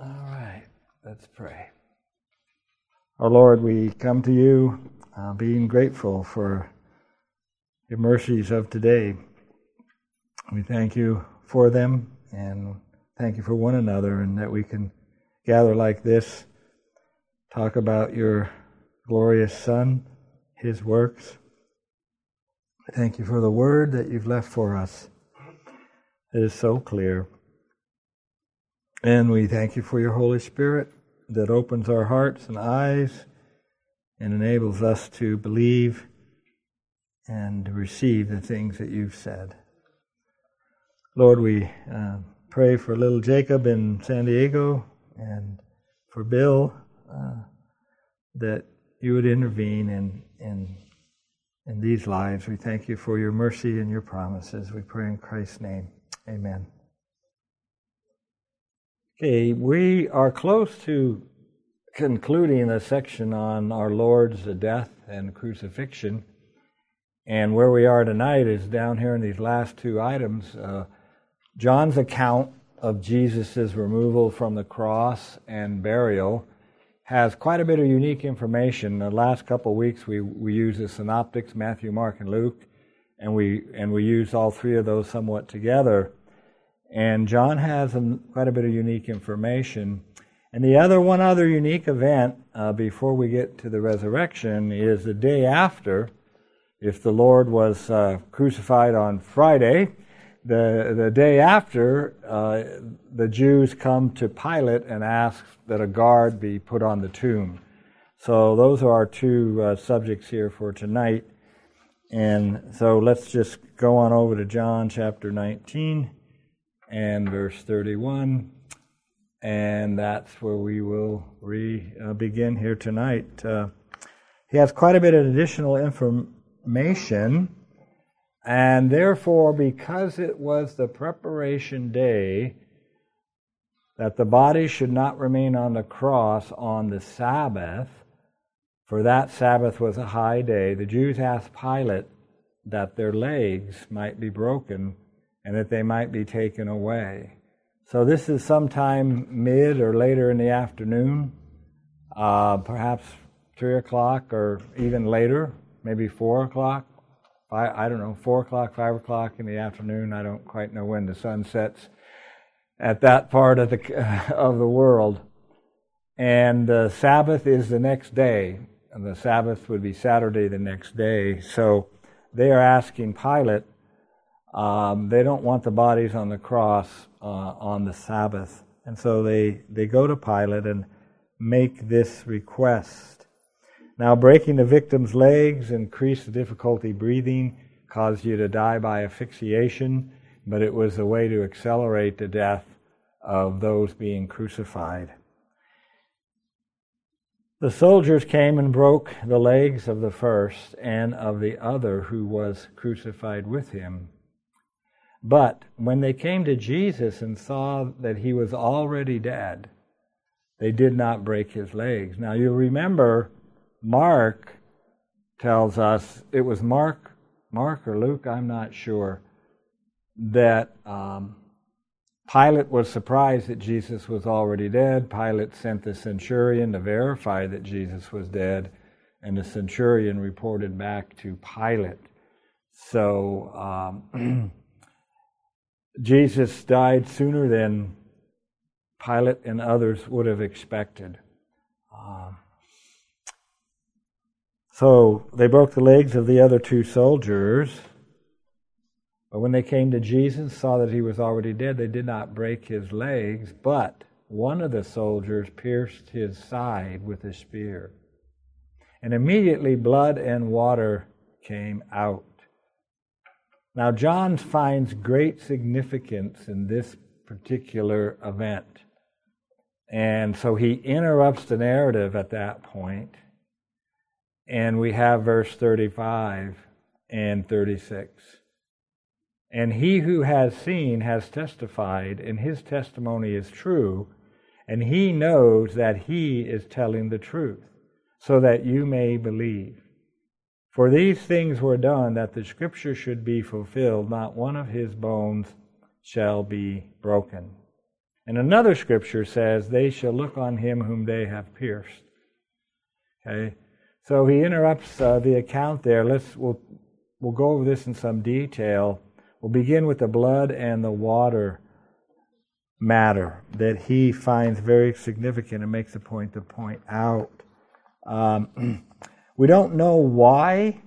All right, let's pray. Our Lord, we come to you uh, being grateful for your mercies of today. We thank you for them and thank you for one another and that we can gather like this, talk about your glorious Son, his works. Thank you for the word that you've left for us. It is so clear. And we thank you for your Holy Spirit that opens our hearts and eyes and enables us to believe and receive the things that you've said. Lord, we uh, pray for little Jacob in San Diego and for Bill uh, that you would intervene in, in, in these lives. We thank you for your mercy and your promises. We pray in Christ's name. Amen. Okay, we are close to concluding the section on our Lord's death and crucifixion. And where we are tonight is down here in these last two items. Uh, John's account of Jesus' removal from the cross and burial has quite a bit of unique information. The last couple of weeks we, we used the synoptics, Matthew, Mark, and Luke, and we, and we used all three of those somewhat together. And John has quite a bit of unique information. And the other one other unique event uh, before we get to the resurrection is the day after. If the Lord was uh, crucified on Friday, the the day after, uh, the Jews come to Pilate and ask that a guard be put on the tomb. So those are our two uh, subjects here for tonight. And so let's just go on over to John chapter 19 and verse 31. And that's where we will re uh, begin here tonight. Uh, he has quite a bit of additional information, and therefore, because it was the preparation day, that the body should not remain on the cross on the Sabbath, for that Sabbath was a high day, the Jews asked Pilate that their legs might be broken and that they might be taken away. So this is sometime mid or later in the afternoon, uh, perhaps three o'clock or even later, maybe four o'clock. I, I don't know, four o'clock, five o'clock in the afternoon. I don't quite know when the sun sets at that part of the of the world. And the Sabbath is the next day, and the Sabbath would be Saturday the next day. So they are asking Pilate um, they don't want the bodies on the cross uh, on the Sabbath. And so they, they go to Pilate and make this request. Now, breaking the victim's legs increased the difficulty breathing, caused you to die by asphyxiation, but it was a way to accelerate the death of those being crucified. The soldiers came and broke the legs of the first and of the other who was crucified with him. But when they came to Jesus and saw that he was already dead, they did not break his legs. Now you remember, Mark tells us it was Mark, Mark or Luke, I'm not sure, that um, Pilate was surprised that Jesus was already dead. Pilate sent the centurion to verify that Jesus was dead, and the centurion reported back to Pilate. So. Um, Jesus died sooner than Pilate and others would have expected. Um, so they broke the legs of the other two soldiers. But when they came to Jesus, saw that he was already dead, they did not break his legs, but one of the soldiers pierced his side with a spear. And immediately blood and water came out. Now, John finds great significance in this particular event. And so he interrupts the narrative at that point, And we have verse 35 and 36. And he who has seen has testified, and his testimony is true, and he knows that he is telling the truth, so that you may believe. For these things were done that the scripture should be fulfilled, not one of his bones shall be broken. And another scripture says, They shall look on him whom they have pierced. Okay? So he interrupts uh, the account there. Let's we'll we'll go over this in some detail. We'll begin with the blood and the water matter that he finds very significant and makes a point to point out. Um, we don't know why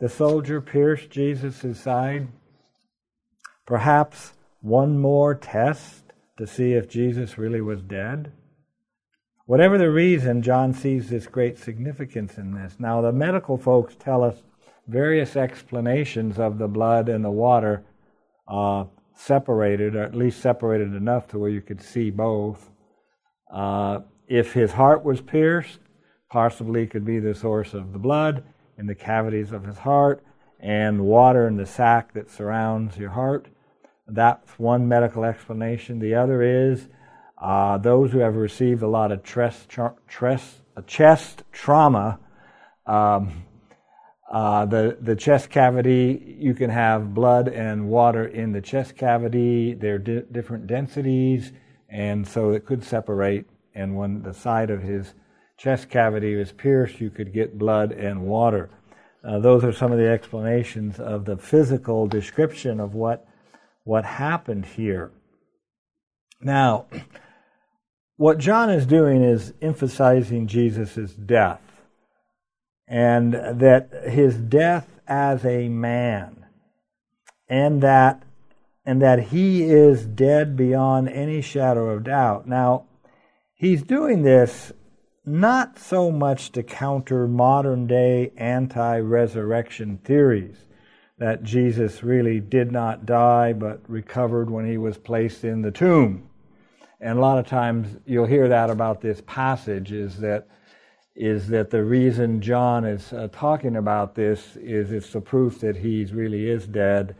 the soldier pierced Jesus' side. Perhaps one more test to see if Jesus really was dead. Whatever the reason, John sees this great significance in this. Now, the medical folks tell us various explanations of the blood and the water uh, separated, or at least separated enough to where you could see both. Uh, if his heart was pierced, possibly could be the source of the blood in the cavities of his heart and water in the sac that surrounds your heart. That's one medical explanation. The other is uh, those who have received a lot of chest, chest, chest trauma. Um, uh, the the chest cavity, you can have blood and water in the chest cavity. They're di- different densities, and so it could separate. And when the side of his chest cavity was pierced, you could get blood and water. Uh, those are some of the explanations of the physical description of what what happened here. Now, what John is doing is emphasizing Jesus' death and that his death as a man and that and that he is dead beyond any shadow of doubt. Now, he's doing this not so much to counter modern day anti resurrection theories that Jesus really did not die but recovered when he was placed in the tomb. And a lot of times you'll hear that about this passage is that is that the reason John is uh, talking about this is it's the proof that he really is dead.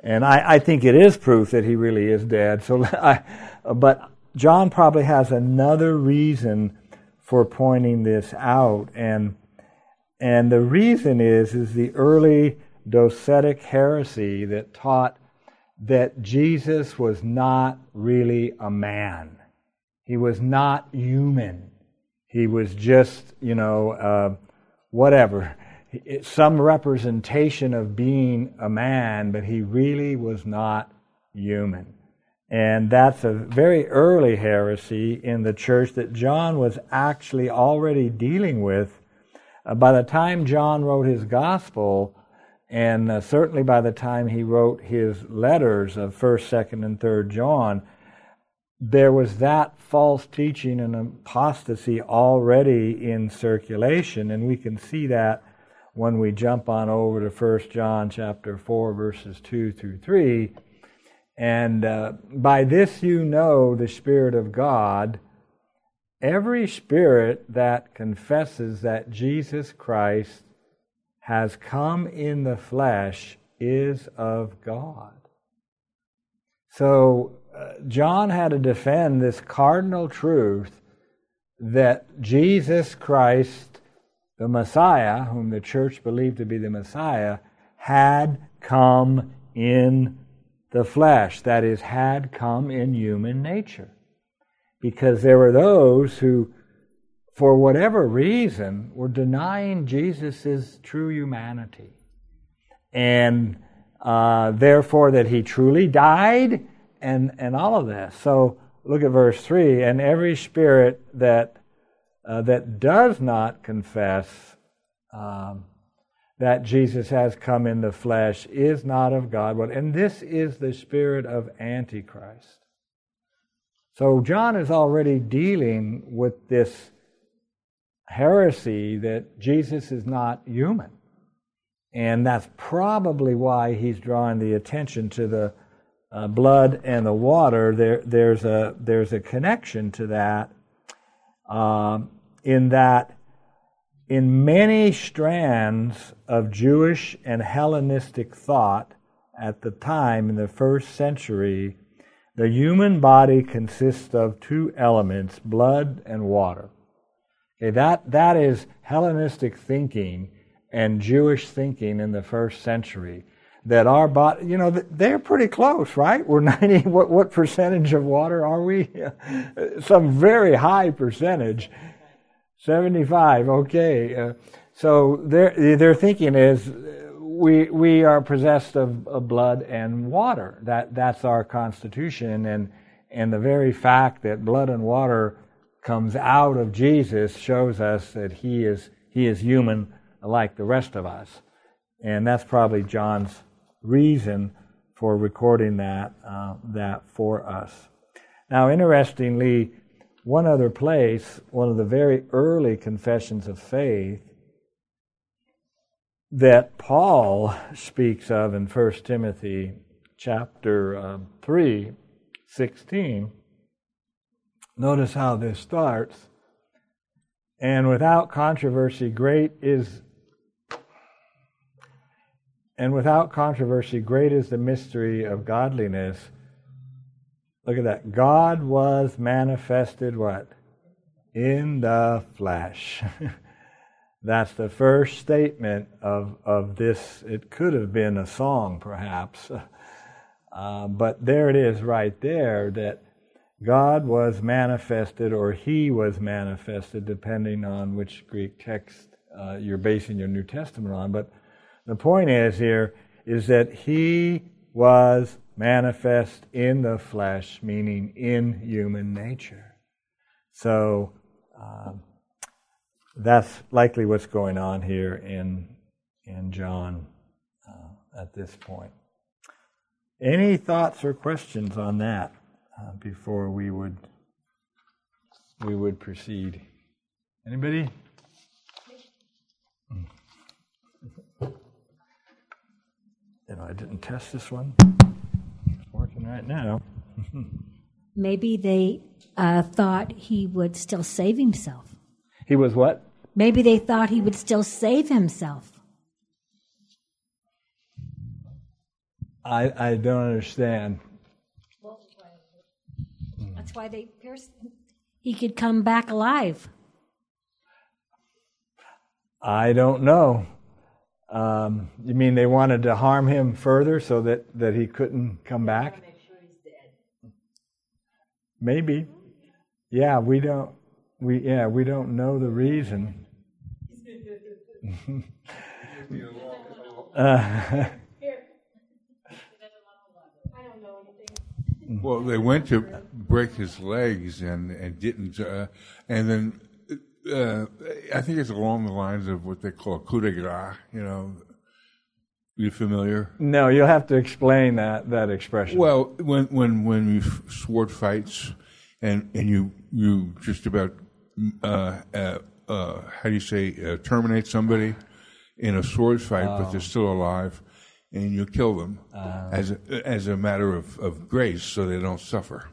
And I, I, think it is proof that he really is dead. So, I, but John probably has another reason for pointing this out, and and the reason is is the early docetic heresy that taught that Jesus was not really a man. He was not human. He was just, you know, uh, whatever, some representation of being a man, but he really was not human. And that's a very early heresy in the church that John was actually already dealing with. Uh, by the time John wrote his gospel, and uh, certainly by the time he wrote his letters of 1st, 2nd, and 3rd John, there was that false teaching and apostasy already in circulation, and we can see that when we jump on over to 1 John chapter 4 verses 2 through 3. And uh, by this you know the Spirit of God. Every spirit that confesses that Jesus Christ has come in the flesh is of God. So John had to defend this cardinal truth that Jesus Christ, the Messiah, whom the church believed to be the Messiah, had come in the flesh, that is, had come in human nature. Because there were those who, for whatever reason, were denying Jesus' true humanity. And uh, therefore, that he truly died and, and all of this. So look at verse 3 and every spirit that, uh, that does not confess um, that Jesus has come in the flesh is not of God. And this is the spirit of Antichrist. So John is already dealing with this heresy that Jesus is not human. And that's probably why he's drawing the attention to the uh, blood and the water, there, there's, a, there's a connection to that um, in that in many strands of Jewish and Hellenistic thought at the time in the first century, the human body consists of two elements, blood and water. Okay, that, that is Hellenistic thinking and Jewish thinking in the first century that our body, you know, they're pretty close, right? We're 90, what, what percentage of water are we? Some very high percentage. 75, okay. Uh, so their, their thinking is we, we are possessed of, of blood and water. That, that's our constitution. And, and the very fact that blood and water comes out of Jesus shows us that he is, he is human like the rest of us. And that's probably John's reason for recording that, uh, that for us. Now, interestingly, one other place, one of the very early confessions of faith that Paul speaks of in 1 Timothy chapter uh, 3, 16. Notice how this starts. And without controversy, great is and without controversy, great is the mystery of godliness. Look at that. God was manifested what? In the flesh. That's the first statement of, of this. It could have been a song, perhaps. Uh, but there it is right there that God was manifested or He was manifested, depending on which Greek text uh, you're basing your New Testament on. But the point is here is that he was manifest in the flesh, meaning in human nature. So um, that's likely what's going on here in in John uh, at this point. Any thoughts or questions on that uh, before we would we would proceed? Anybody? you know, I didn't test this one. It's working right now. Maybe they uh, thought he would still save himself. He was what? Maybe they thought he would still save himself. I I don't understand. That's why they pierced. He could come back alive. I don't know. Um, you mean they wanted to harm him further so that, that he couldn't come back? Maybe. Yeah, we don't. We yeah we don't know the reason. uh, well, they went to break his legs and and didn't, uh, and then uh, I think it's along the lines of what they call coup de grace. You know, you familiar? No, you'll have to explain that that expression. Well, when when when you sword fights, and and you you just about uh, uh, uh, how do you say uh, terminate somebody in a sword fight, oh. but they're oh. still alive, and you kill them oh. as a, as a matter of, of grace, so they don't suffer.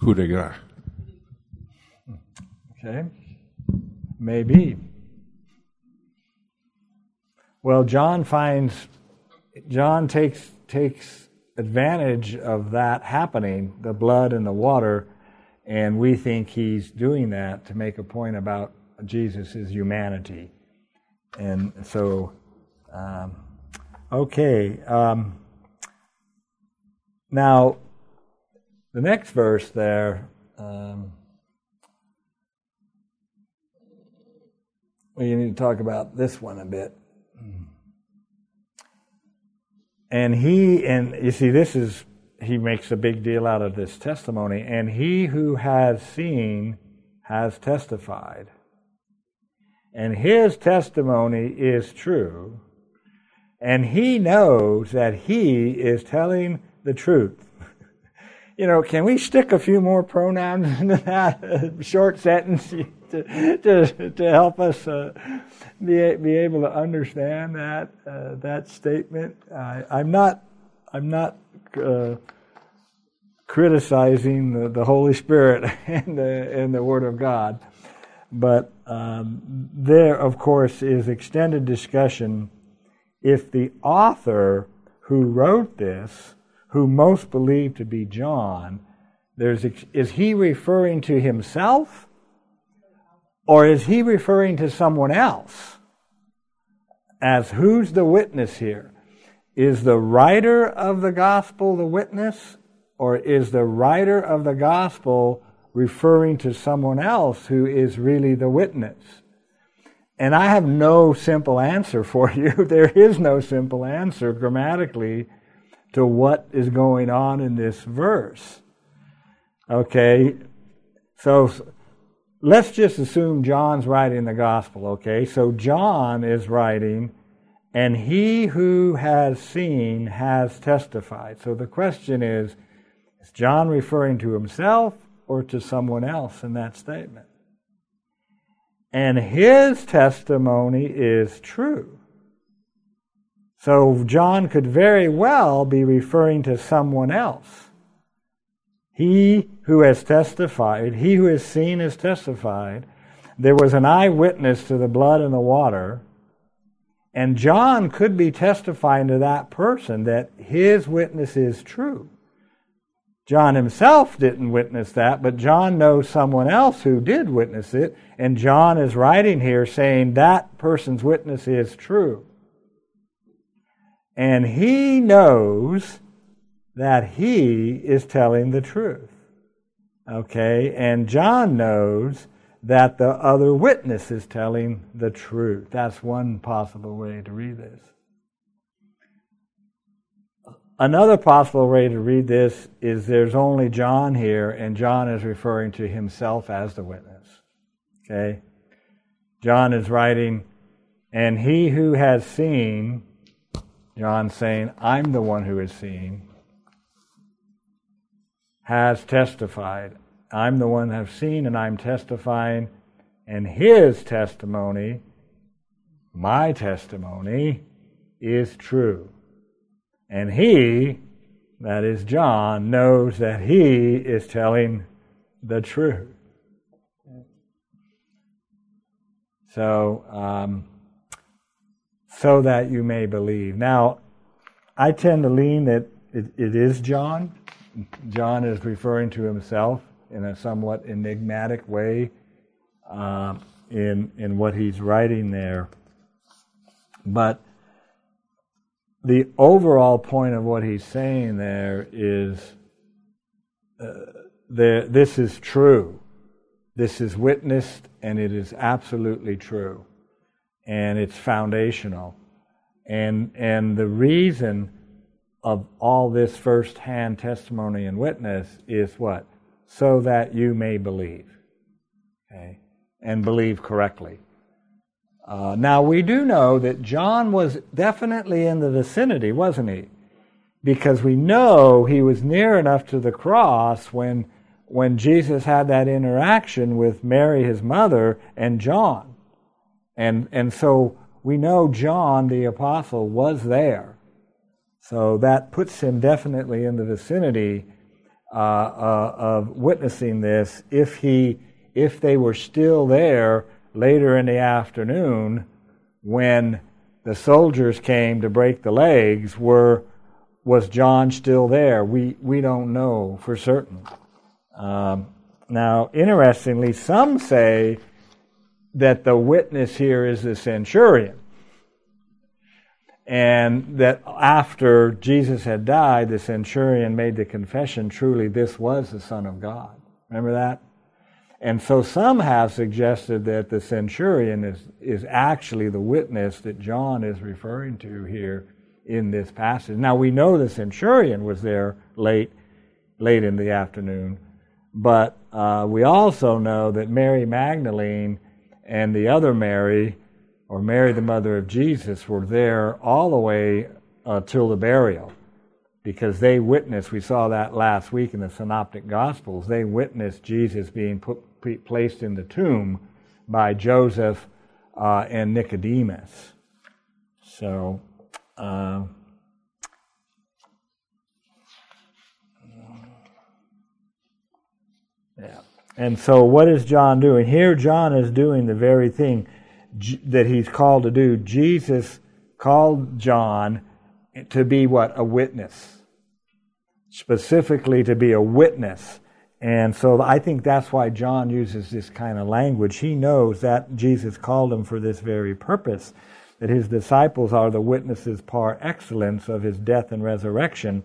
Coup de grace. Okay. Maybe. Well, John finds, John takes, takes advantage of that happening, the blood and the water, and we think he's doing that to make a point about Jesus' humanity. And so, um, okay. Um, now, the next verse there. Um, you need to talk about this one a bit. And he, and you see, this is, he makes a big deal out of this testimony. And he who has seen has testified. And his testimony is true. And he knows that he is telling the truth. You know, can we stick a few more pronouns into that short sentence? to, to, to help us uh, be, be able to understand that uh, that statement. I, I'm not I'm not uh, criticizing the, the, Holy Spirit and the and the Word of God, but um, there, of course, is extended discussion if the author who wrote this, who most believe to be John, there's is he referring to himself? Or is he referring to someone else? As who's the witness here? is the writer of the gospel the witness, or is the writer of the gospel referring to someone else who is really the witness? And I have no simple answer for you. There is no simple answer grammatically to what is going on in this verse. Okay, so let's just assume John's writing the gospel, okay? So John is writing, and he who has seen has testified. So the question is is John referring to himself or to someone else in that statement? And his testimony is true. So John could very well be referring to someone else. He who has testified, he who has seen has testified. There was an eyewitness to the blood and the water. And John could be testifying to that person that his witness is true. John himself didn't witness that, but John knows someone else who did witness it, and John is writing here saying that person's witness is true. And he knows that he is telling the truth. Okay? And John knows that the other witness is telling the truth. That's one possible way to read this. Another possible way to read this is there's only John here, and John is referring to himself as the witness. Okay? John is writing, and he who has seen, John saying, I'm the one who has seen, has testified. I'm the one I've seen and I'm testifying, and his testimony, my testimony, is true. And he, that is John, knows that he is telling the truth. So, um, so that you may believe. Now, I tend to lean that it, it is John John is referring to himself in a somewhat enigmatic way uh, in in what he's writing there. But the overall point of what he's saying there is uh, this is true. This is witnessed, and it is absolutely true, and it's foundational. And and the reason of all this first-hand testimony and witness is what? So that you may believe. Okay? And believe correctly. Uh, now, we do know that John was definitely in the vicinity, wasn't he? Because we know he was near enough to the cross when, when Jesus had that interaction with Mary, his mother, and John. And, and so we know John, the apostle, was there. So that puts him definitely in the vicinity uh, uh, of witnessing this if he if they were still there later in the afternoon when the soldiers came to break the legs were was John still there? We we don't know for certain. Um, now, interestingly, some say that the witness here is the centurion and that after Jesus had died, the centurion made the confession truly, this was the Son of God. Remember that? And so some have suggested that the centurion is, is actually the witness that John is referring to here in this passage. Now we know the centurion was there late, late in the afternoon, but uh, we also know that Mary Magdalene and the other Mary or Mary, the mother of Jesus, were there all the way uh, till the burial because they witnessed, we saw that last week in the Synoptic Gospels, they witnessed Jesus being put, placed in the tomb by Joseph uh, and Nicodemus. So, uh, yeah. And so, what is John doing? Here, John is doing the very thing that he's called to do. Jesus called John to be what? A witness. Specifically to be a witness. And so I think that's why John uses this kind of language. He knows that Jesus called him for this very purpose. that his disciples are the witnesses par excellence of his death and resurrection,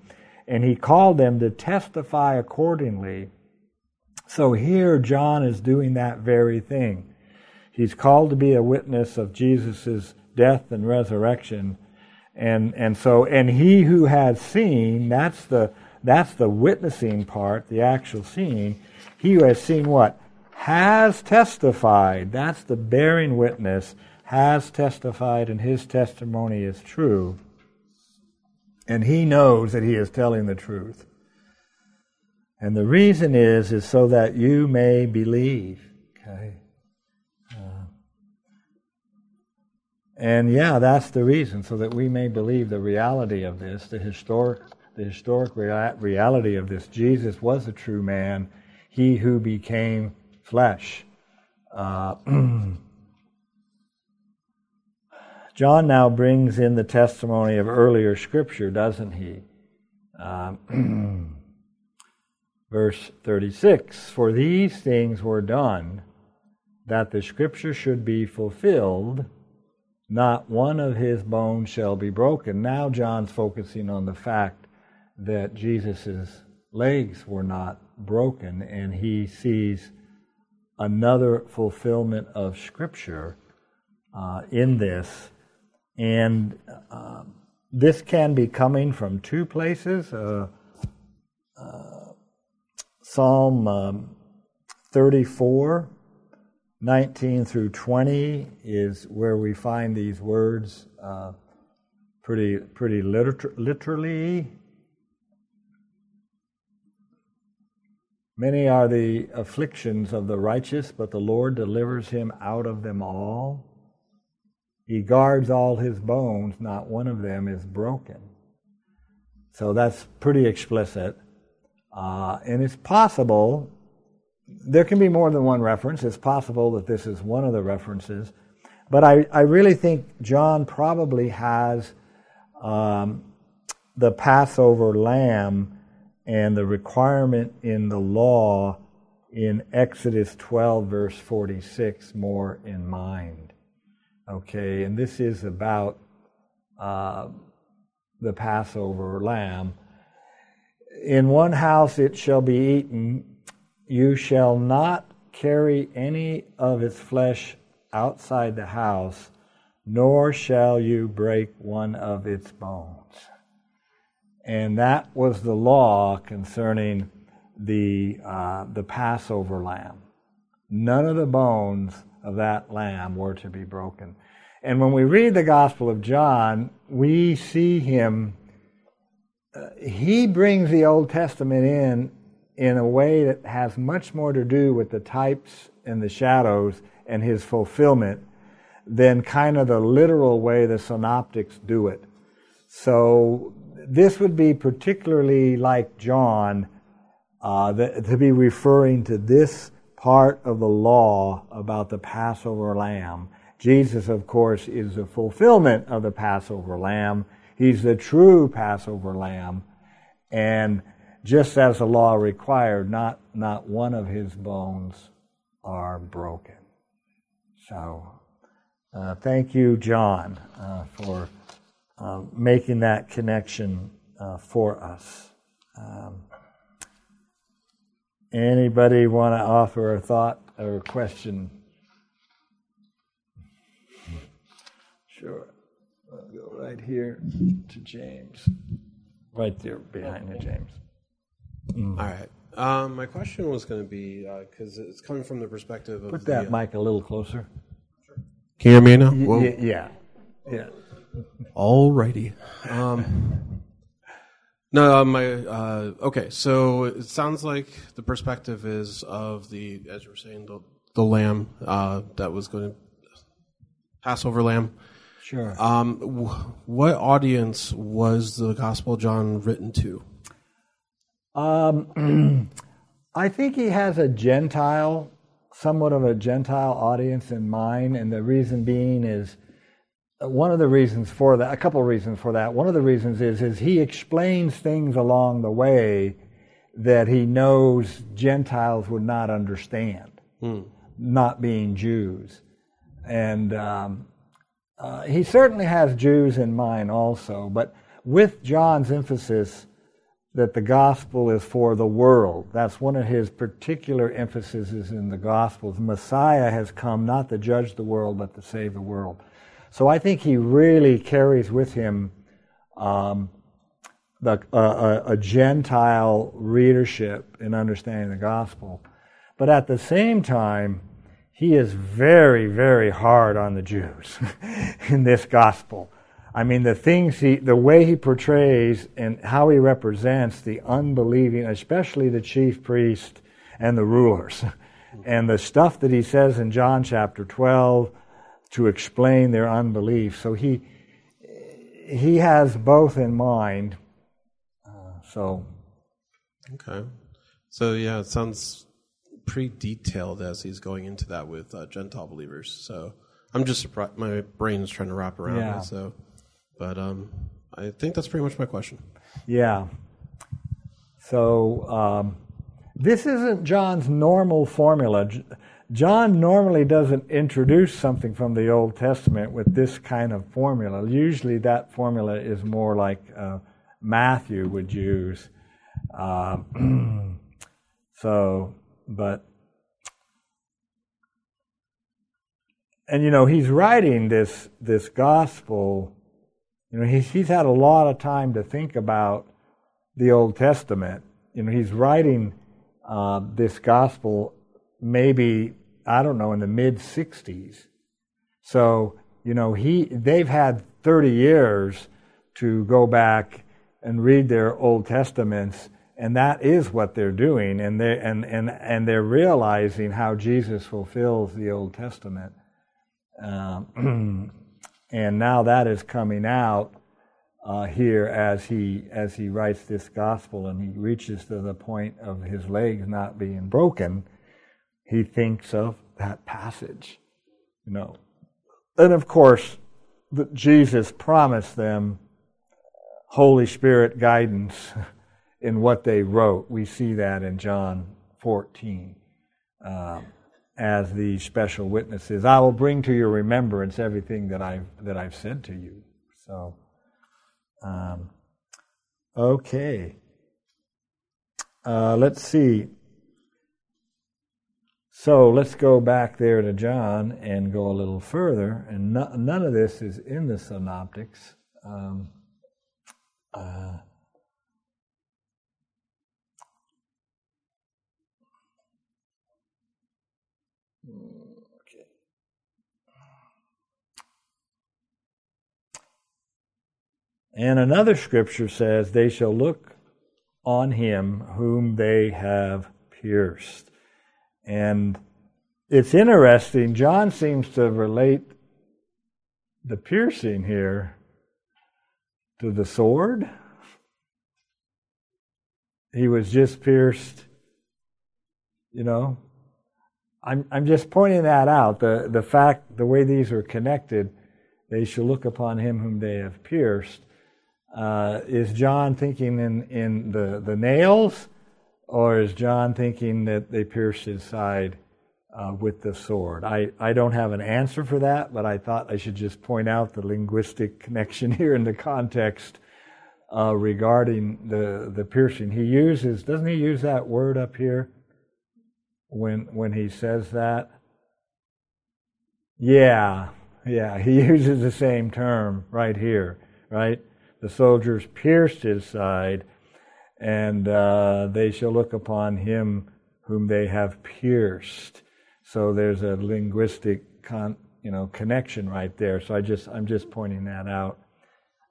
and he called them to testify accordingly. So here John is doing that very thing. He's called to be a witness of Jesus' death and resurrection. And, and so, and he who has seen, that's the, that's the witnessing part, the actual seeing. He who has seen what? Has testified. That's the bearing witness. Has testified, and his testimony is true. And he knows that he is telling the truth. And the reason is, is so that you may believe. Okay. And yeah, that's the reason, so that we may believe the reality of this, the historic, the historic rea- reality of this. Jesus was a true man, he who became flesh. Uh, John now brings in the testimony of earlier scripture, doesn't he? Um, verse 36 For these things were done that the scripture should be fulfilled not one of his bones shall be broken. Now John's focusing on the fact that Jesus' legs were not broken, and he sees another fulfillment of Scripture uh, in this. And uh, this can be coming from two places. Uh, uh Psalm um, 34 19 through 20 is where we find these words uh, pretty, pretty liter- literally. Many are the afflictions of the righteous, but the Lord delivers him out of them all. He guards all his bones, not one of them is broken. So that's pretty explicit. Uh, and it's possible there can be more than one reference. It's possible that this is one of the references. But I, I really think John probably has um, the Passover lamb and the requirement in the law in Exodus 12, verse 46, more in mind. Okay, and this is about uh, the Passover lamb. In one house it shall be eaten, you shall not carry any of its flesh outside the house, nor shall you break one of its bones. And that was the law concerning the, uh, the Passover lamb. None of the bones of that lamb were to be broken. And when we read the Gospel of John, we see him, uh, he brings the Old Testament in in a way that has much more to do with the types and the shadows and his fulfillment than kind of the literal way the synoptics do it. So this would be particularly like John uh, to be referring to this part of the law about the Passover lamb. Jesus, of course, is the fulfillment of the Passover lamb. He's the true Passover lamb. And just as the law required, not, not one of his bones are broken. So, uh, thank you, John, uh, for uh, making that connection uh, for us. Um, anybody want to offer a thought or a question? Sure. I'll go right here to James. Right there behind you, James. Mm. All right. Um, my question was going to be because uh, it's coming from the perspective of Put that the, uh, mic a little closer. Can you hear me now? Y- yeah. Yeah. Alrighty. Um, no, uh, my uh, okay. So it sounds like the perspective is of the, as you were saying, the the lamb uh, that was going to Passover lamb. Sure. Um, w- what audience was the Gospel John written to? Um, I think he has a Gentile, somewhat of a Gentile audience in mind, and the reason being is uh, one of the reasons for that. A couple of reasons for that. One of the reasons is is he explains things along the way that he knows Gentiles would not understand, hmm. not being Jews, and um, uh, he certainly has Jews in mind also, but with John's emphasis that the gospel is for the world. That's one of his particular emphases in the gospels. Messiah has come not to judge the world, but to save the world. So I think he really carries with him um, the, uh, a, a Gentile readership in understanding the gospel. But at the same time, he is very, very hard on the Jews in this gospel. I mean, the things he, the way he portrays and how he represents the unbelieving, especially the chief priest and the rulers, and the stuff that he says in John chapter 12 to explain their unbelief. So he, he has both in mind. Uh, so. Okay. So, yeah, it sounds pretty detailed as he's going into that with uh, Gentile believers. So I'm just surprised. My brain is trying to wrap around yeah. it. So but um, I think that's pretty much my question. Yeah. So um, this isn't John's normal formula. John normally doesn't introduce something from the Old Testament with this kind of formula. Usually, that formula is more like uh, Matthew would use. Uh, so, but and you know he's writing this this gospel you know, he's, he's had a lot of time to think about the Old Testament. You know, he's writing uh, this gospel maybe, I don't know, in the mid 60s. So, you know, he, they've had 30 years to go back and read their Old Testaments, and that is what they're doing, and they and and and they're realizing how Jesus fulfills the Old Testament. Um, and now that is coming out uh, here as he as he writes this gospel and he reaches to the point of his legs not being broken he thinks of that passage you know. And of course that jesus promised them holy spirit guidance in what they wrote we see that in john 14 um, as the special witnesses. I will bring to your remembrance everything that I've that I've said to you. So, um, okay. Uh, let's see. So let's go back there to John and go a little further. And no, none of this is in the synoptics. Um, uh, Hmm, okay. And another scripture says, They shall look on him whom they have pierced. And it's interesting, John seems to relate the piercing here to the sword. He was just pierced, you know, I'm, I'm just pointing that out. The, the fact, the way these are connected, they shall look upon him whom they have pierced. Uh, is John thinking in, in the, the nails, or is John thinking that they pierced his side uh, with the sword? I, I don't have an answer for that, but I thought I should just point out the linguistic connection here in the context uh, regarding the, the piercing. He uses, doesn't he use that word up here? When when he says that? Yeah, yeah, he uses the same term right here, right? The soldiers pierced his side, and uh, they shall look upon him whom they have pierced. So there's a linguistic con, you know connection right there. So I just I'm just pointing that out.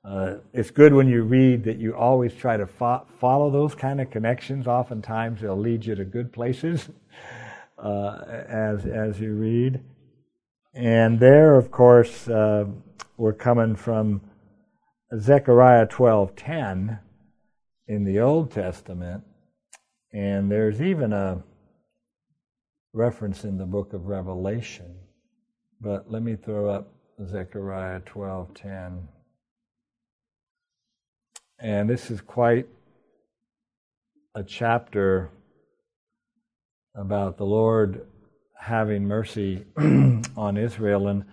Uh, it's good when you read that you always try to fo- follow those kind of connections. Oftentimes, they'll lead you to good places uh, as as you read. And there, of course, uh, we're coming from Zechariah twelve ten in the Old Testament, and there's even a reference in the book of Revelation. But let me throw up Zechariah twelve ten. And this is quite a chapter about the Lord having mercy on Israel. And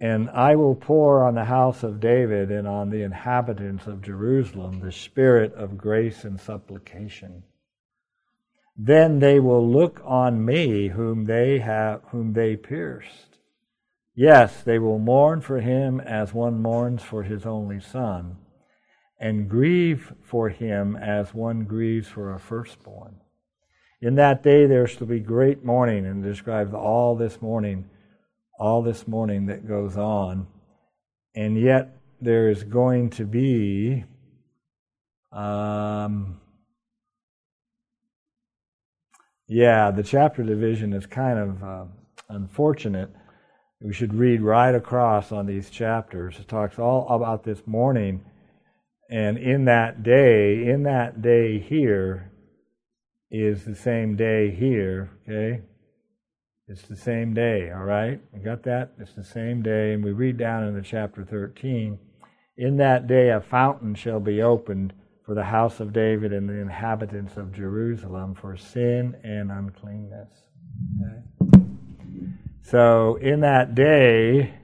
And I will pour on the house of David and on the inhabitants of Jerusalem the spirit of grace and supplication. Then they will look on me whom they have whom they pierced. Yes, they will mourn for him as one mourns for his only son, and grieve for him as one grieves for a firstborn. In that day there shall be great mourning, and describes all this mourning, all this mourning that goes on. And yet there is going to be um, yeah, the chapter division is kind of uh, unfortunate. We should read right across on these chapters. It talks all about this mourning. And in that day, in that day here, is the same day here, okay? It's the same day, all right? You got that? It's the same day. And we read down in the chapter 13 In that day a fountain shall be opened for the house of David and the inhabitants of Jerusalem for sin and uncleanness. Okay? So, in that day,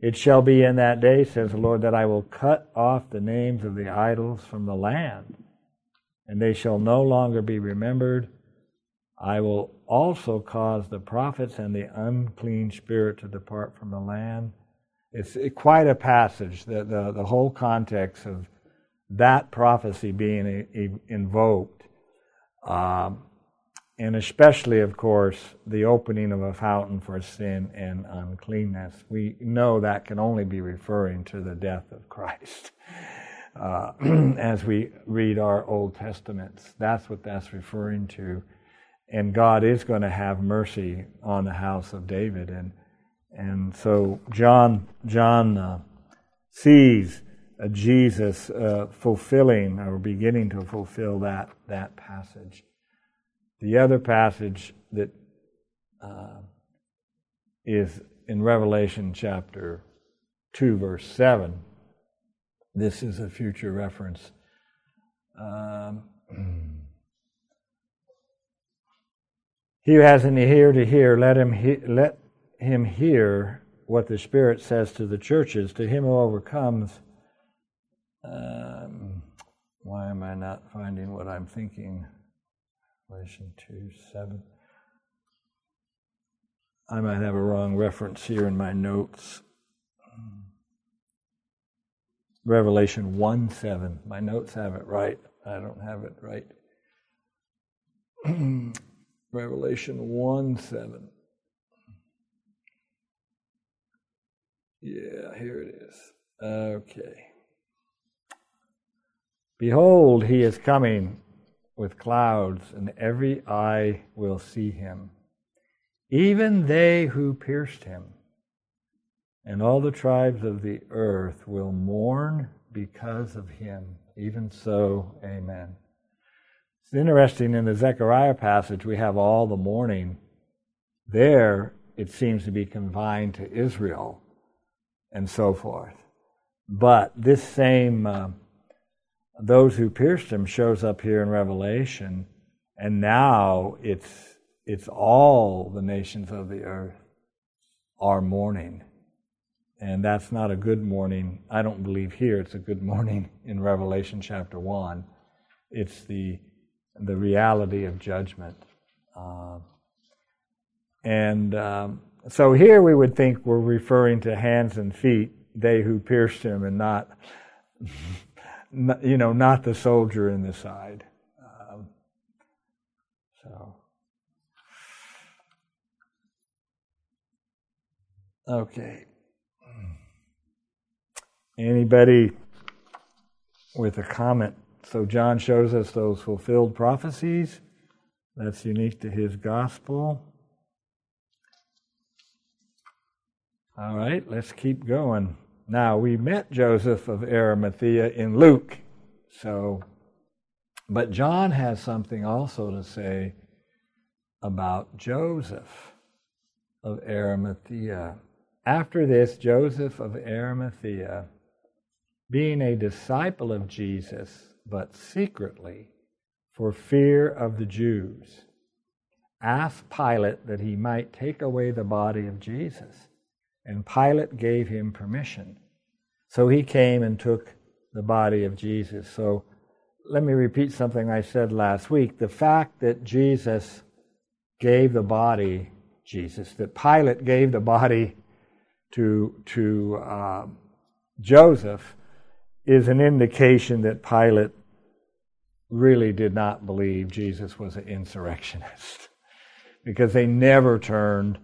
it shall be in that day, says the Lord, that I will cut off the names of the idols from the land, and they shall no longer be remembered. I will also cause the prophets and the unclean spirit to depart from the land. It's quite a passage, the, the, the whole context of that prophecy being invoked, um, and especially, of course, the opening of a fountain for sin and uncleanness. We know that can only be referring to the death of Christ. Uh, as we read our Old Testaments, that's what that's referring to. And God is going to have mercy on the house of David, and and so John John uh, sees uh, Jesus uh, fulfilling or beginning to fulfill that, that passage. The other passage that uh, is in Revelation chapter 2, verse 7. This is a future reference. Um, he who has an ear to hear, let him, he- let him hear what the Spirit says to the churches. To him who overcomes, um, why am I not finding what I'm thinking? Revelation 2 7. I might have a wrong reference here in my notes. Revelation 1 7. My notes have it right. I don't have it right. Revelation 1 7. Yeah, here it is. Okay. Behold, he is coming with clouds, and every eye will see him, even they who pierced him. And all the tribes of the earth will mourn because of him. Even so, amen. It's interesting in the Zechariah passage, we have all the mourning. There, it seems to be confined to Israel and so forth. But this same. Uh, those who pierced him shows up here in Revelation, and now it's it's all the nations of the earth are mourning. And that's not a good mourning. I don't believe here it's a good mourning in Revelation chapter 1. It's the, the reality of judgment. Uh, and um, so here we would think we're referring to hands and feet, they who pierced him, and not you know, not the soldier in the side. Um, so, okay. Anybody with a comment? So John shows us those fulfilled prophecies. That's unique to his gospel. All right, let's keep going. Now, we met Joseph of Arimathea in Luke, so, but John has something also to say about Joseph of Arimathea. After this, Joseph of Arimathea, being a disciple of Jesus, but secretly for fear of the Jews, asked Pilate that he might take away the body of Jesus. And Pilate gave him permission. So he came and took the body of Jesus. So let me repeat something I said last week. The fact that Jesus gave the body, Jesus, that Pilate gave the body to, to uh, Joseph is an indication that Pilate really did not believe Jesus was an insurrectionist because they never turned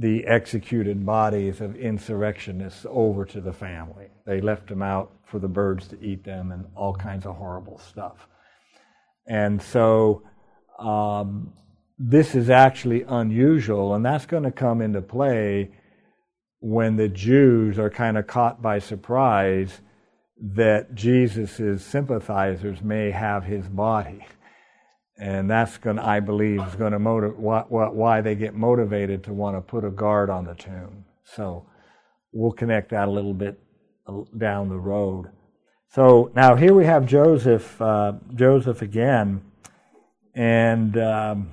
the executed bodies of insurrectionists over to the family. They left them out for the birds to eat them and all kinds of horrible stuff. And so um, this is actually unusual, and that's going to come into play when the Jews are kind of caught by surprise that Jesus' sympathizers may have his body. And that's going to, I believe, is going to motivate why they get motivated to want to put a guard on the tomb. So we'll connect that a little bit uh, down the road. So now here we have Joseph, uh, Joseph again, and um,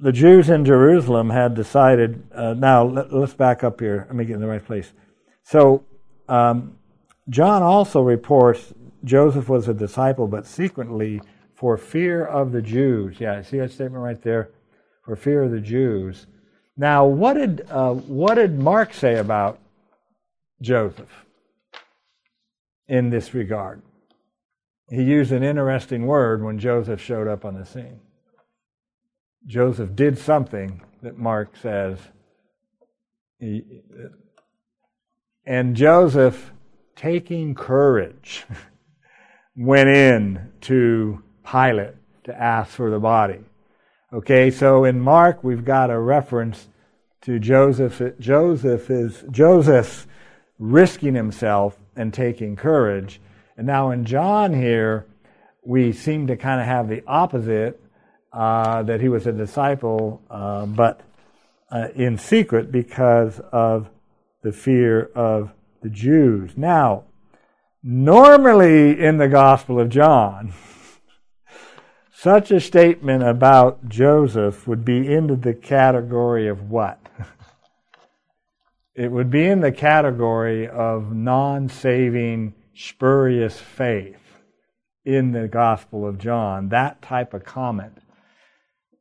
the Jews in Jerusalem had decided. Uh, now let, us back up here. Let me get in the right place. So um, John also reports Joseph was a disciple, but secretly for fear of the Jews. Yeah, see that statement right there? For fear of the Jews. Now, what did, uh, what did Mark say about Joseph in this regard? He used an interesting word when Joseph showed up on the scene. Joseph did something that Mark says. He, and Joseph, taking courage, went in to Pilate to ask for the body. Okay, so in Mark we've got a reference to Joseph. Joseph is Joseph risking himself and taking courage. And now in John here, we seem to kind of have the opposite uh, that he was a disciple, uh, but uh, in secret because of the fear of the Jews. Now, normally in the Gospel of John, such a statement about Joseph would be into the category of what? it would be in the category of non saving, spurious faith in the Gospel of John, that type of comment.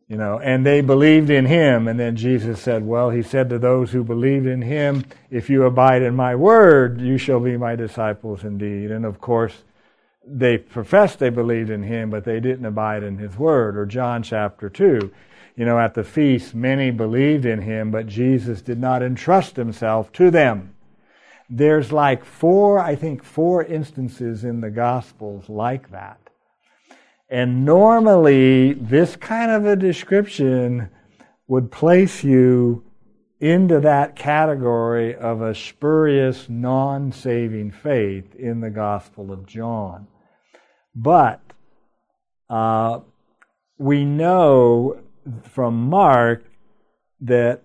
You know, and they believed in him. And then Jesus said, Well, he said to those who believed in him, If you abide in my word, you shall be my disciples indeed. And of course, they professed they believed in him, but they didn't abide in his word. Or John chapter 2. You know, at the feast, many believed in him, but Jesus did not entrust himself to them. There's like four, I think, four instances in the Gospels like that. And normally, this kind of a description would place you into that category of a spurious, non saving faith in the Gospel of John. But uh, we know from Mark that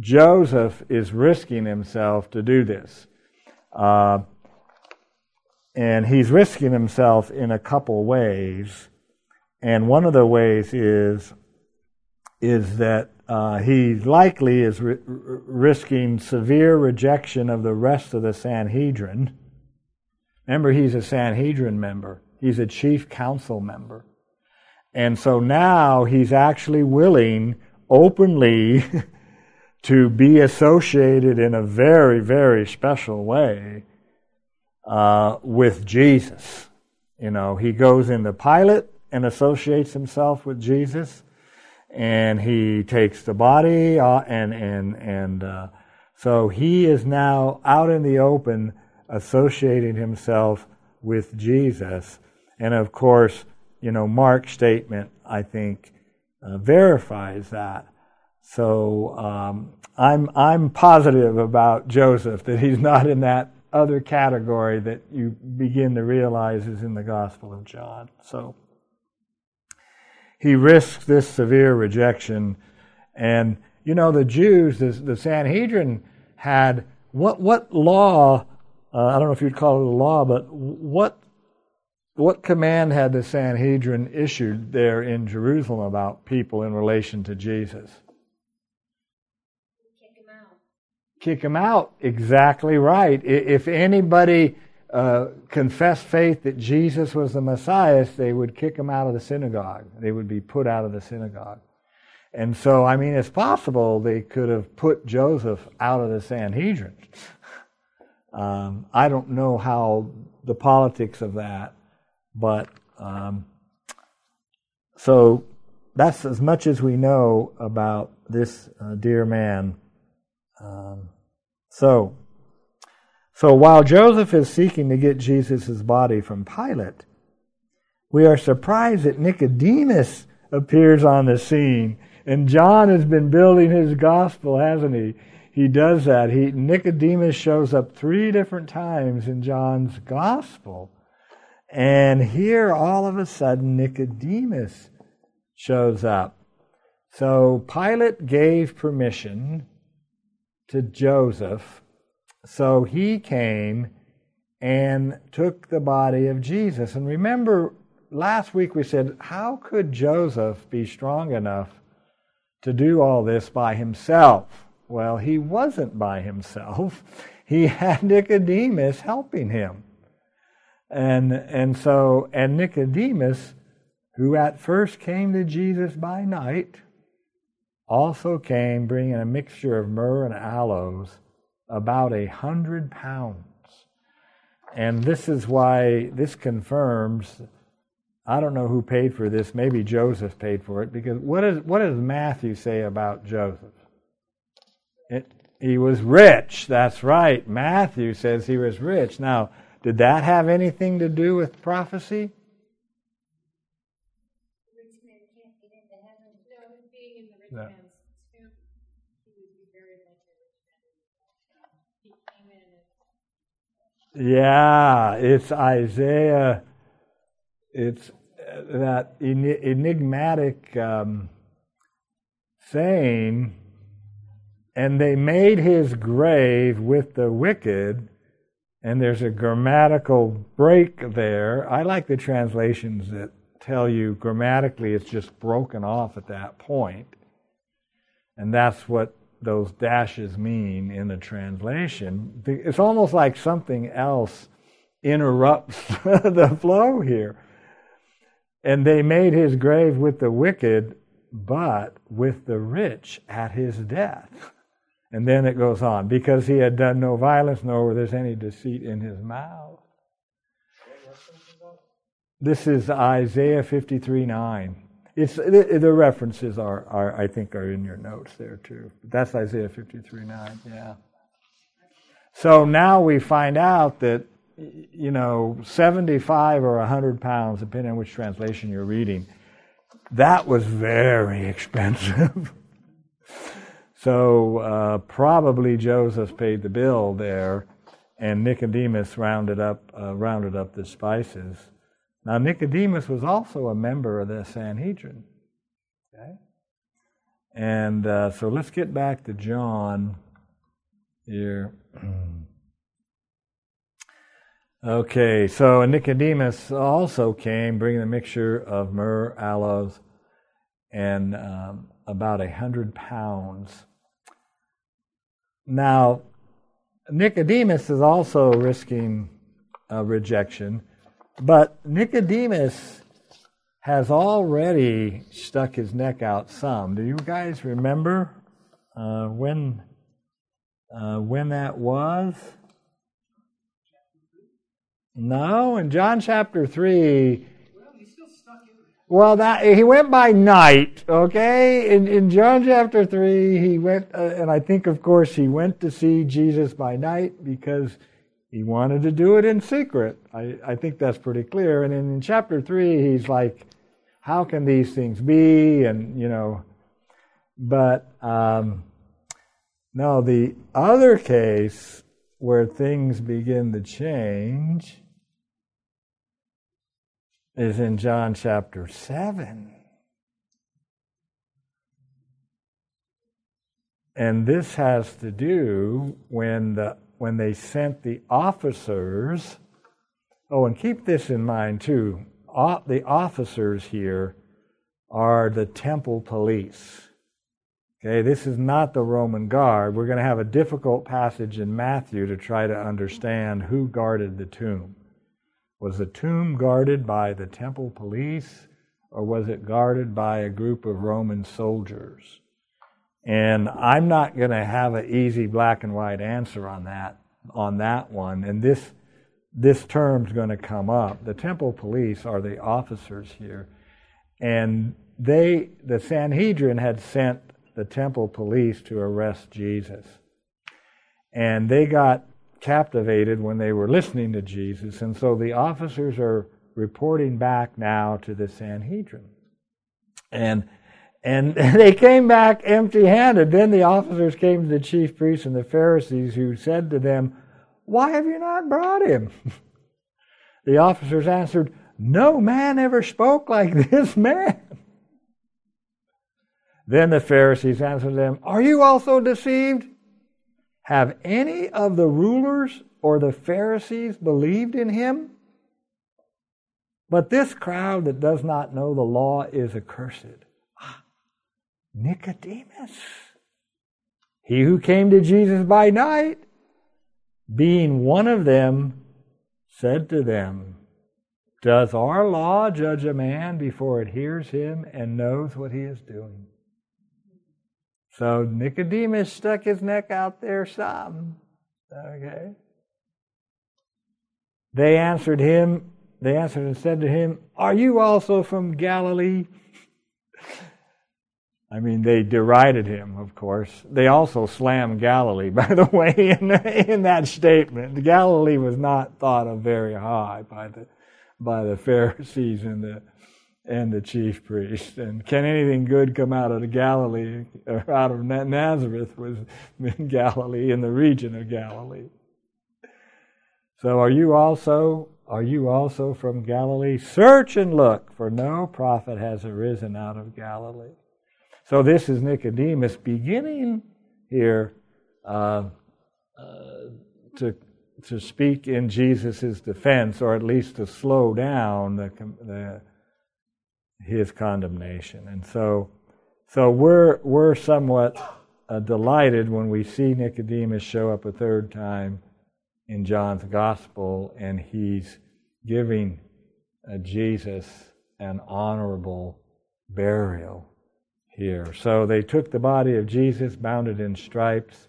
Joseph is risking himself to do this. Uh, and he's risking himself in a couple ways. And one of the ways is is that uh, he likely is ri- risking severe rejection of the rest of the Sanhedrin. Remember, he's a Sanhedrin member. He's a chief council member. And so now he's actually willing openly to be associated in a very, very special way uh, with Jesus. You know, he goes into Pilate and associates himself with Jesus, and he takes the body, uh, and and and uh, so he is now out in the open, associating himself with Jesus, and of course, you know, Mark's statement I think uh, verifies that. So um, I'm I'm positive about Joseph that he's not in that other category that you begin to realize is in the Gospel of John. So he risks this severe rejection. And, you know, the Jews, the, the Sanhedrin had what, what law, uh, I don't know if you'd call it a law, but what, what command had the Sanhedrin issued there in Jerusalem about people in relation to Jesus? Kick him out. Exactly right. If anybody uh, confessed faith that Jesus was the Messiah, they would kick him out of the synagogue. They would be put out of the synagogue. And so, I mean, it's possible they could have put Joseph out of the Sanhedrin. Um, I don't know how the politics of that, but um, so that's as much as we know about this uh, dear man. Um, so, so while Joseph is seeking to get Jesus' body from Pilate, we are surprised that Nicodemus appears on the scene. And John has been building his gospel, hasn't he? He does that. He Nicodemus shows up three different times in John's gospel. And here all of a sudden Nicodemus shows up. So Pilate gave permission to Joseph. So he came and took the body of Jesus. And remember, last week we said, how could Joseph be strong enough to do all this by himself? Well, he wasn't by himself. He had Nicodemus helping him. And, and so, and Nicodemus, who at first came to Jesus by night, also came bringing a mixture of myrrh and aloes, about a hundred pounds. And this is why this confirms. I don't know who paid for this. Maybe Joseph paid for it because what, is, what does Matthew say about Joseph? It, he was rich. That's right. Matthew says he was rich. Now, did that have anything to do with prophecy? No. Yeah, it's Isaiah. It's that enigmatic um, saying, and they made his grave with the wicked, and there's a grammatical break there. I like the translations that tell you grammatically it's just broken off at that. And that's what those dashes mean in the translation. It's almost like something else interrupts the flow here. And they made his grave with the wicked, but with the rich at his death. And then it goes on, because he had done no violence, nor were there any deceit in his mouth. This is Isaiah 53 9. It's the, the references are, are I think are in your notes there too. That's Isaiah 53 9. Yeah. So now we find out that you know 75 or 100 pounds, depending on which translation you're reading, that was very expensive. so uh, probably Joseph paid the bill there, and Nicodemus rounded up uh, rounded up the spices. Now, Nicodemus was also a member of the Sanhedrin. Okay? And uh, so let's get back to John here. okay, so Nicodemus also came bringing a mixture of myrrh, aloes, and um, about a hundred pounds. Now, Nicodemus is also risking rejection but Nicodemus has already stuck his neck out some. Do you guys remember uh, when uh, when that was? No, in John chapter three. Well, he still stuck. Well, that he went by night, okay. In in John chapter three, he went, uh, and I think, of course, he went to see Jesus by night because he wanted to do it in secret. I, I think that's pretty clear. And in, in chapter 3, he's like, how can these things be? And, you know, but um, no, the other case where things begin to change is in John chapter 7. And this has to do when the when they sent the officers. Oh, and keep this in mind too. The officers here are the temple police. Okay, this is not the Roman guard. We're going to have a difficult passage in Matthew to try to understand who guarded the tomb. Was the tomb guarded by the temple police or was it guarded by a group of Roman soldiers? And I'm not going to have an easy black and white answer on that on that one. And this this term's going to come up. The temple police are the officers here, and they the Sanhedrin had sent the temple police to arrest Jesus. And they got captivated when they were listening to Jesus. And so the officers are reporting back now to the Sanhedrin. And and they came back empty handed. Then the officers came to the chief priests and the Pharisees, who said to them, Why have you not brought him? the officers answered, No man ever spoke like this man. Then the Pharisees answered them, Are you also deceived? Have any of the rulers or the Pharisees believed in him? But this crowd that does not know the law is accursed. Nicodemus, he who came to Jesus by night, being one of them, said to them, Does our law judge a man before it hears him and knows what he is doing? So Nicodemus stuck his neck out there some. Okay. They answered him, they answered and said to him, Are you also from Galilee? I mean, they derided him, of course. They also slammed Galilee, by the way, in, in that statement. Galilee was not thought of very high by the, by the Pharisees and the, and the chief priest. And can anything good come out of the Galilee or out of Nazareth was in Galilee, in the region of Galilee. So are you also are you also from Galilee? Search and look, for no prophet has arisen out of Galilee. So this is Nicodemus beginning here uh, uh, to to speak in Jesus' defense, or at least to slow down the, the his condemnation. And so, so we're, we're somewhat uh, delighted when we see Nicodemus show up a third time in John's gospel and he's giving uh, Jesus an honorable burial here. So they took the body of Jesus, bound it in stripes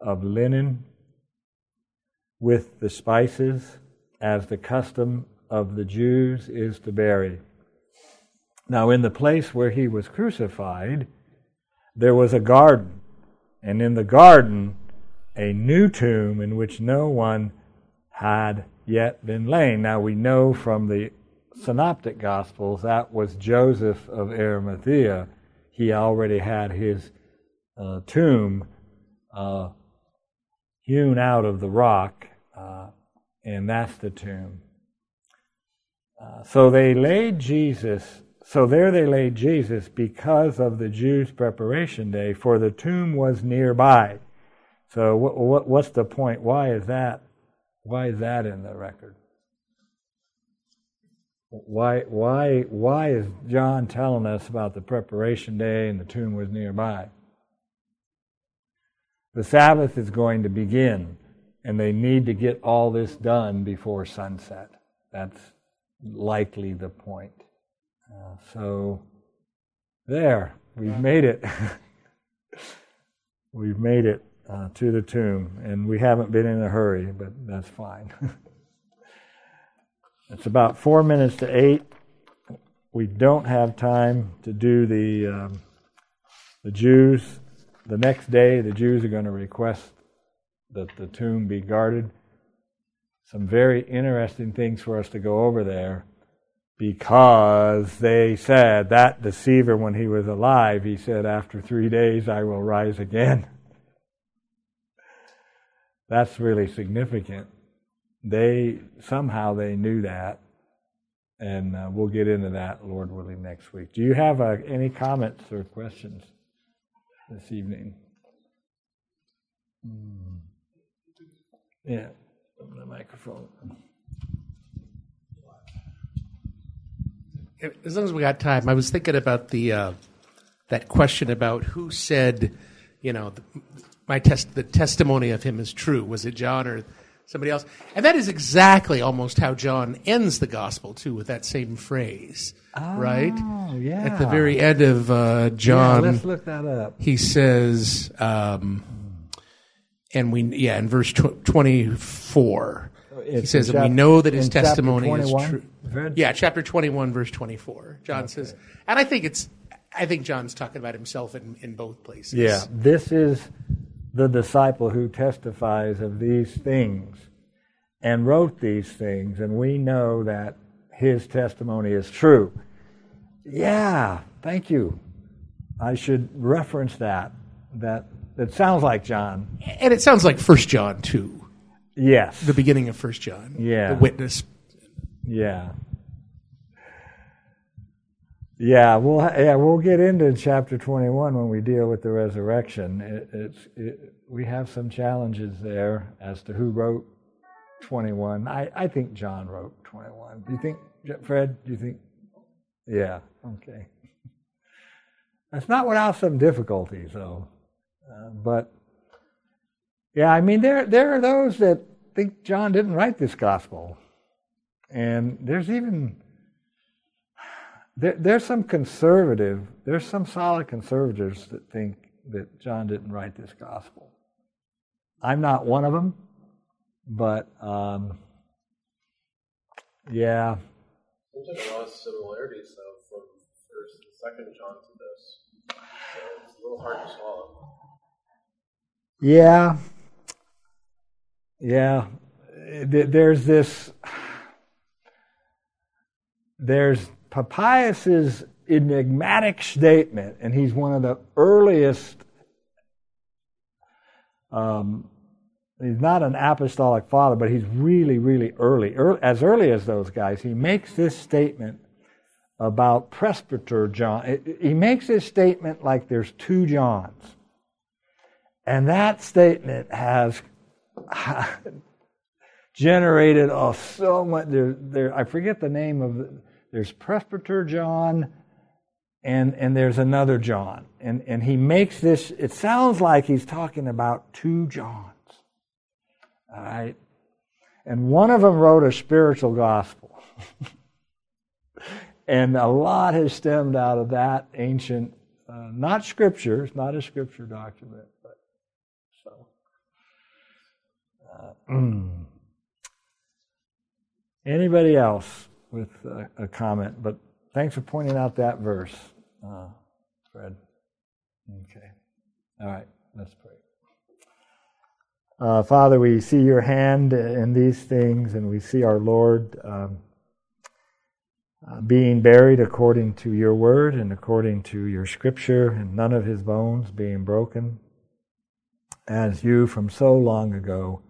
of linen with the spices, as the custom of the Jews is to bury. Now, in the place where he was crucified, there was a garden, and in the garden, a new tomb in which no one had yet been laid. Now, we know from the Synoptic Gospels that was Joseph of Arimathea. He already had his uh, tomb uh, hewn out of the rock, uh, and that's the tomb. Uh, so they laid Jesus so there they laid Jesus because of the Jews' preparation day, for the tomb was nearby. So what, what, what's the point? Why is that? Why is that in the record? Why, why, why is John telling us about the preparation day and the tomb was nearby? The Sabbath is going to begin, and they need to get all this done before sunset. That's likely the point. Uh, so, there, we've made it. we've made it uh, to the tomb, and we haven't been in a hurry, but that's fine. it's about four minutes to eight. We don't have time to do the um, the Jews. The next day, the Jews are going to request that the tomb be guarded. Some very interesting things for us to go over there because they said that deceiver, when he was alive, he said, After three days I will rise again. That's really significant. They somehow they knew that, and uh, we'll get into that, Lord willing, next week. Do you have uh, any comments or questions this evening? Mm. Yeah, the microphone. as long as we got time, I was thinking about the uh, that question about who said, you know, the, my test, the testimony of him is true. Was it John or somebody else? And that is exactly almost how John ends the gospel too, with that same phrase, right? Oh, yeah. At the very end of uh, John, Yeah, let's look that up. he says, um, and we, yeah, in verse tw- 24, he It's says, in and we know that his testimony is true. Yeah, chapter 21, verse 24. John says, and I think it's, I think John's talking about himself in, in both places. Yeah, this is the disciple who testifies of these things and wrote these things, and we know that his testimony is true. Yeah, thank you. I should reference that. That it sounds like John. And it sounds like First John too, Yes. the beginning of First John. Yeah. The witness. Yeah. Yeah, we'll yeah we'll get into chapter twenty one when we deal with the resurrection. It, it's it, we have some challenges there as to who wrote twenty one. I, I think John wrote twenty one. Do you think Fred? Do you think? Yeah. Okay. That's not without some difficulties, though. Uh, but yeah, I mean there there are those that think John didn't write this gospel. And there's even there, there's some conservative, there's some solid conservatives that think that John didn't write this gospel. I'm not one of them, but um, yeah, like a lot of similarities, though, from first and second John to this. So it's a little hard to swallow. yeah, yeah. There's this. There's Papias's enigmatic statement, and he's one of the earliest. Um, he's not an apostolic father, but he's really, really early, early, as early as those guys. He makes this statement about presbyter John. He makes this statement like there's two Johns, and that statement has generated oh, so much. There, there, I forget the name of. The, there's presbyter John, and and there's another John, and and he makes this. It sounds like he's talking about two Johns. All right, and one of them wrote a spiritual gospel, and a lot has stemmed out of that ancient, uh, not scripture. It's not a scripture document, but so. Uh, Anybody else with a, a comment? But thanks for pointing out that verse, uh, Fred. Okay. All right, let's pray. Uh, Father, we see your hand in these things, and we see our Lord um, uh, being buried according to your word and according to your scripture, and none of his bones being broken, as you from so long ago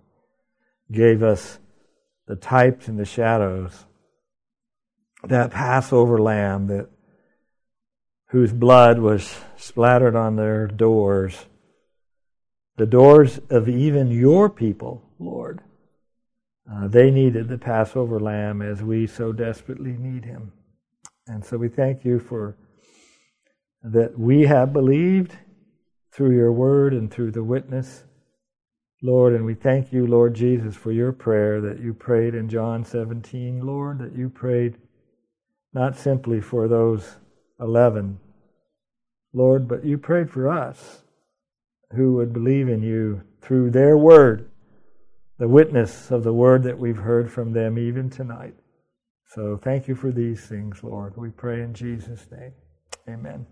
gave us the types and the shadows that Passover lamb that whose blood was splattered on their doors, the doors of even your people, Lord. Uh, they needed the Passover lamb as we so desperately need him. And so we thank you for that we have believed through your word and through the witness Lord, and we thank you, Lord Jesus, for your prayer that you prayed in John 17, Lord, that you prayed not simply for those 11, Lord, but you prayed for us who would believe in you through their word, the witness of the word that we've heard from them even tonight. So thank you for these things, Lord. We pray in Jesus' name. Amen.